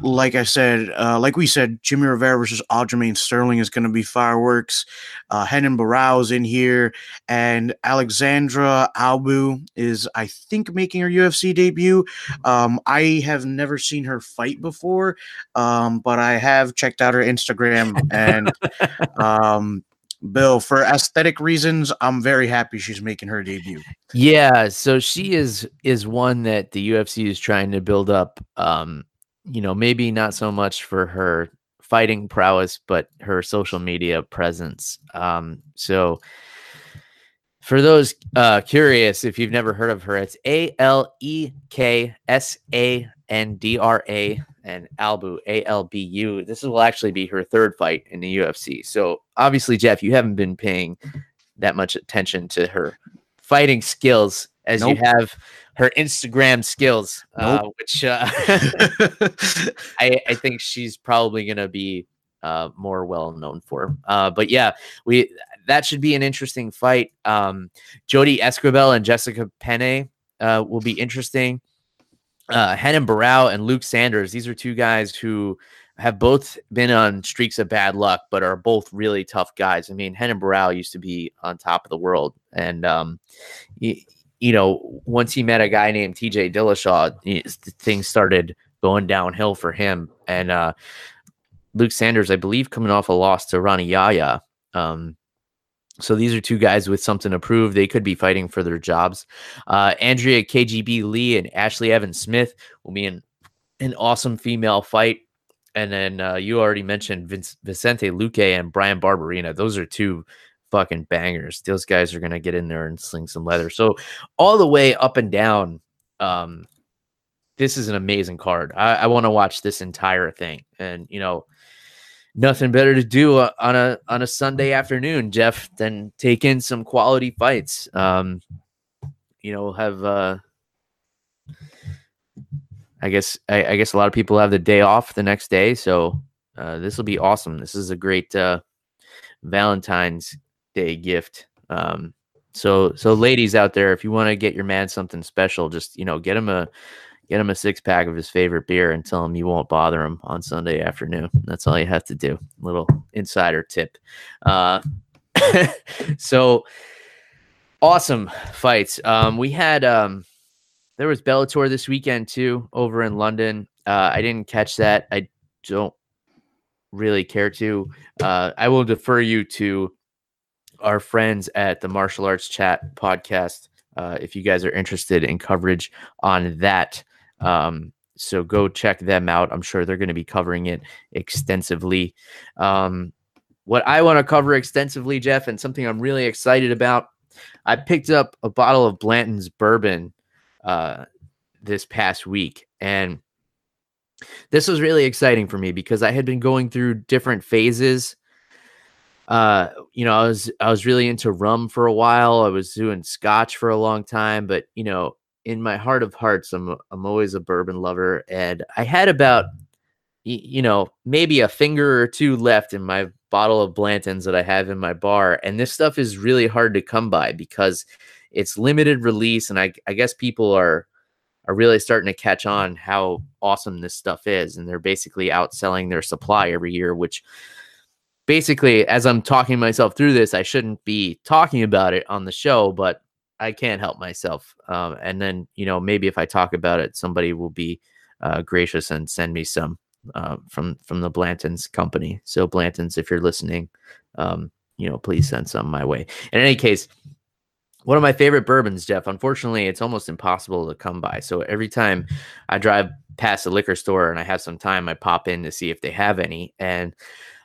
like I said, uh, like we said, Jimmy Rivera versus Aljamain Sterling is going to be fireworks. Uh, Renan Barão's in here, and Aleksandra Albu is, I think, making her UFC debut. Um, I have never seen her fight before, um, but I have checked out her Instagram, and um, Bill, for aesthetic reasons, I'm very happy she's making her debut. Yeah, so she is is one that the UFC is trying to build up. Um, you know, maybe not so much for her fighting prowess, but her social media presence. Um, so for those uh, curious, if you've never heard of her, it's A L E K S A N D R A and Albu A L B U. This will actually be her third fight in the UFC. So obviously, Jeff, you haven't been paying that much attention to her fighting skills as nope. you have her Instagram skills, uh, nope. uh, which uh, I, I, think she's probably going to be uh, more well known for. Uh, but yeah, we that should be an interesting fight. Um, Jodie Esquibel and Jessica Penne uh, will be interesting. Uh, Renan Barão and Luke Sanders. These are two guys who have both been on streaks of bad luck, but are both really tough guys. I mean, Renan Barão used to be on top of the world, and um, he, you know, once he met a guy named TJ Dillashaw, things started going downhill for him. And uh, Luke Sanders, I believe, coming off a loss to Rani Yahya. Um, so these are two guys with something to prove. They could be fighting for their jobs. Uh, Andrea KGB Lee and Ashley Evans Smith will be in an awesome female fight. And then uh, you already mentioned Vince, Vicente Luque and Bryan Barberena. Those are two fucking bangers. Those guys are gonna get in there and sling some leather. So all the way up and down, um, this is an amazing card. I, I want to watch this entire thing, and you know, nothing better to do uh, on a on a Sunday afternoon, Jeff, than take in some quality fights. Um, you know, have uh, I guess I, I, guess a lot of people have the day off the next day, so uh, this will be awesome. This is a great uh, Valentine's Day gift. Um, so so ladies out there, if you want to get your man something special, just you know get him a get him a six pack of his favorite beer and tell him you won't bother him on Sunday afternoon. That's all you have to do. Little insider tip. Uh, so awesome fights. Um, we had um, there was Bellator this weekend too over in London. Uh, I didn't catch that. I don't really care to. Uh, I will defer you to our friends at the Martial Arts Chat podcast uh, if you guys are interested in coverage on that. Um, so go check them out. I'm sure they're going to be covering it extensively. Um, what I want to cover extensively, Jeff, and something I'm really excited about, I picked up a bottle of Blanton's bourbon uh, this past week, and this was really exciting for me because I had been going through different phases. Uh, you know, I was I was really into rum for a while. I was doing scotch for a long time, but you know, in my heart of hearts, I'm I'm always a bourbon lover, and I had about you know maybe a finger or two left in my bottle of Blanton's that I have in my bar, and this stuff is really hard to come by because it's limited release, and I I guess people are are really starting to catch on how awesome this stuff is, and they're basically outselling their supply every year, which basically as I'm talking myself through this, I shouldn't be talking about it on the show, but I can't help myself. Um, and then, you know, maybe if I talk about it, somebody will be uh, gracious and send me some uh, from from the Blanton's company. So Blanton's, if you're listening, um, you know, please send some my way. In any case, one of my favorite bourbons, Jeff. Unfortunately, it's almost impossible to come by. So every time I drive past a liquor store and I have some time, I pop in to see if they have any. And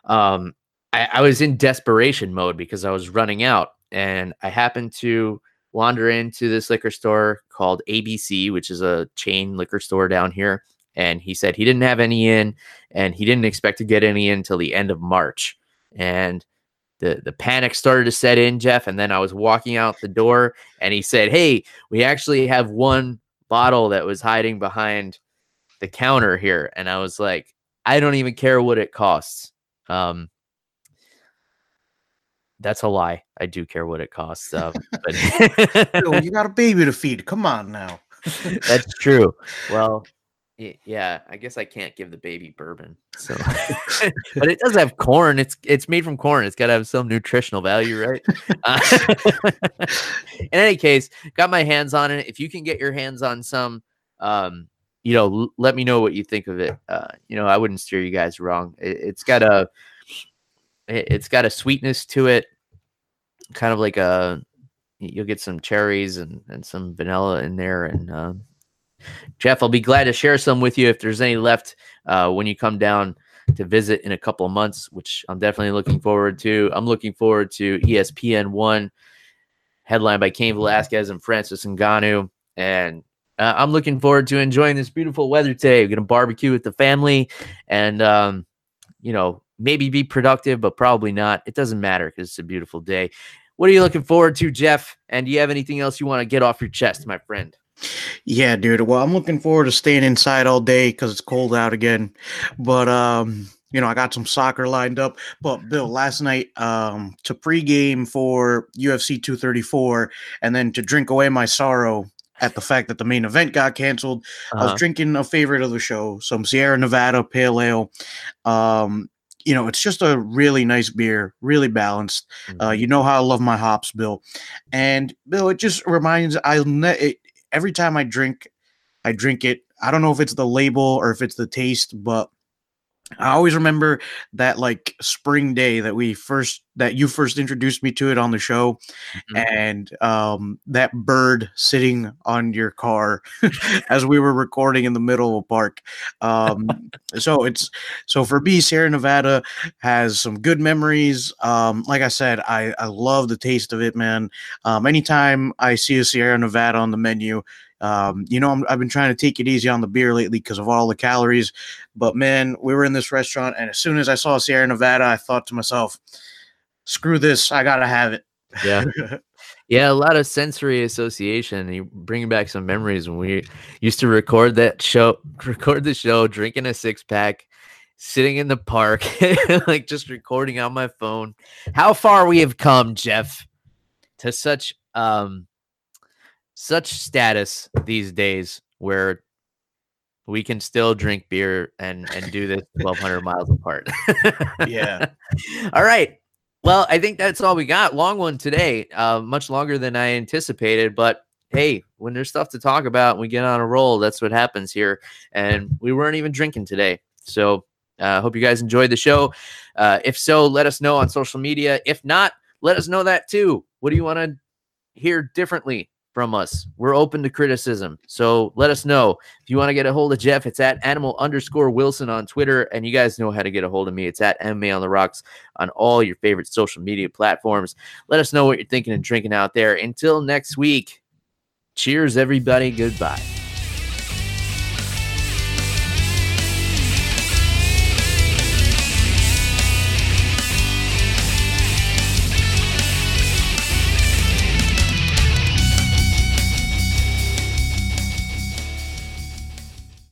um, I, I was in desperation mode because I was running out, and I happened to wander into this liquor store called ABC, which is a chain liquor store down here. And he said he didn't have any in and he didn't expect to get any in until the end of March. And the, the panic started to set in, Jeff. And then I was walking out the door and he said, Hey, we actually have one bottle that was hiding behind the counter here. And I was like, I don't even care what it costs. Um, that's a lie. I do care what it costs. Uh, but you got a baby to feed. Come on now. that's true. Well, yeah, I guess I can't give the baby bourbon. So, but it does have corn. It's it's made from corn. It's got to have some nutritional value, right? Uh, in any case, got my hands on it. If you can get your hands on some, um, you know, l- let me know what you think of it. Uh, you know, I wouldn't steer you guys wrong. It, it's got a, it, it's got a sweetness to it kind of like a you'll get some cherries and, and some vanilla in there and uh, jeff i'll be glad to share some with you if there's any left uh, when you come down to visit in a couple of months which i'm definitely looking forward to i'm looking forward to espn one headlined by cain velasquez and francis Ngannou. and uh, i'm looking forward to enjoying this beautiful weather today we're going to barbecue with the family and um, you know maybe be productive, but probably not. It doesn't matter because it's a beautiful day. What are you looking forward to, Jeff? And do you have anything else you want to get off your chest, my friend? Yeah, dude. Well, I'm looking forward to staying inside all day because it's cold out again. But um, you know, I got some soccer lined up. But Bill, last night, um, to pregame for UFC 234, and then to drink away my sorrow at the fact that the main event got canceled, uh-huh. I was uh-huh. drinking a favorite of the show, some Sierra Nevada Pale Ale. Um, you know, it's just a really nice beer, really balanced. Uh, mm-hmm. You know how I love my hops, Bill. And Bill, it just reminds I ne- every time I drink, I drink it. I don't know if it's the label or if it's the taste, but I always remember that like spring day that we first that you first introduced me to it on the show mm-hmm. and um that bird sitting on your car as we were recording in the middle of a park. Um so it's so for me Sierra Nevada has some good memories. Um like I said I I love the taste of it man. Um anytime I see a Sierra Nevada on the menu um, you know, i have been trying to take it easy on the beer lately because of all the calories. But man, we were in this restaurant, and as soon as I saw Sierra Nevada, I thought to myself, "Screw this! I gotta have it." Yeah. Yeah, a lot of sensory association. You bring back some memories when we used to record that show, record the show, drinking a six pack, sitting in the park, like just recording on my phone. How far we have come, Jeff, to such um such status these days where we can still drink beer and and do this 1200 miles apart. Yeah. All right. Well, I think that's all we got. Long one today, uh, much longer than I anticipated. But hey, when there's stuff to talk about, we get on a roll. That's what happens here. And we weren't even drinking today. So I uh, hope you guys enjoyed the show. Uh, if so, let us know on social media. If not, let us know that too. What do you want to hear differently from us? We're open to criticism. So let us know. If you want to get a hold of Jeff, it's at animal underscore Wilson on Twitter. And you guys know how to get a hold of me. It's at MMA on the Rocks on all your favorite social media platforms. Let us know what you're thinking and drinking out there. Until next week, cheers, everybody. Goodbye.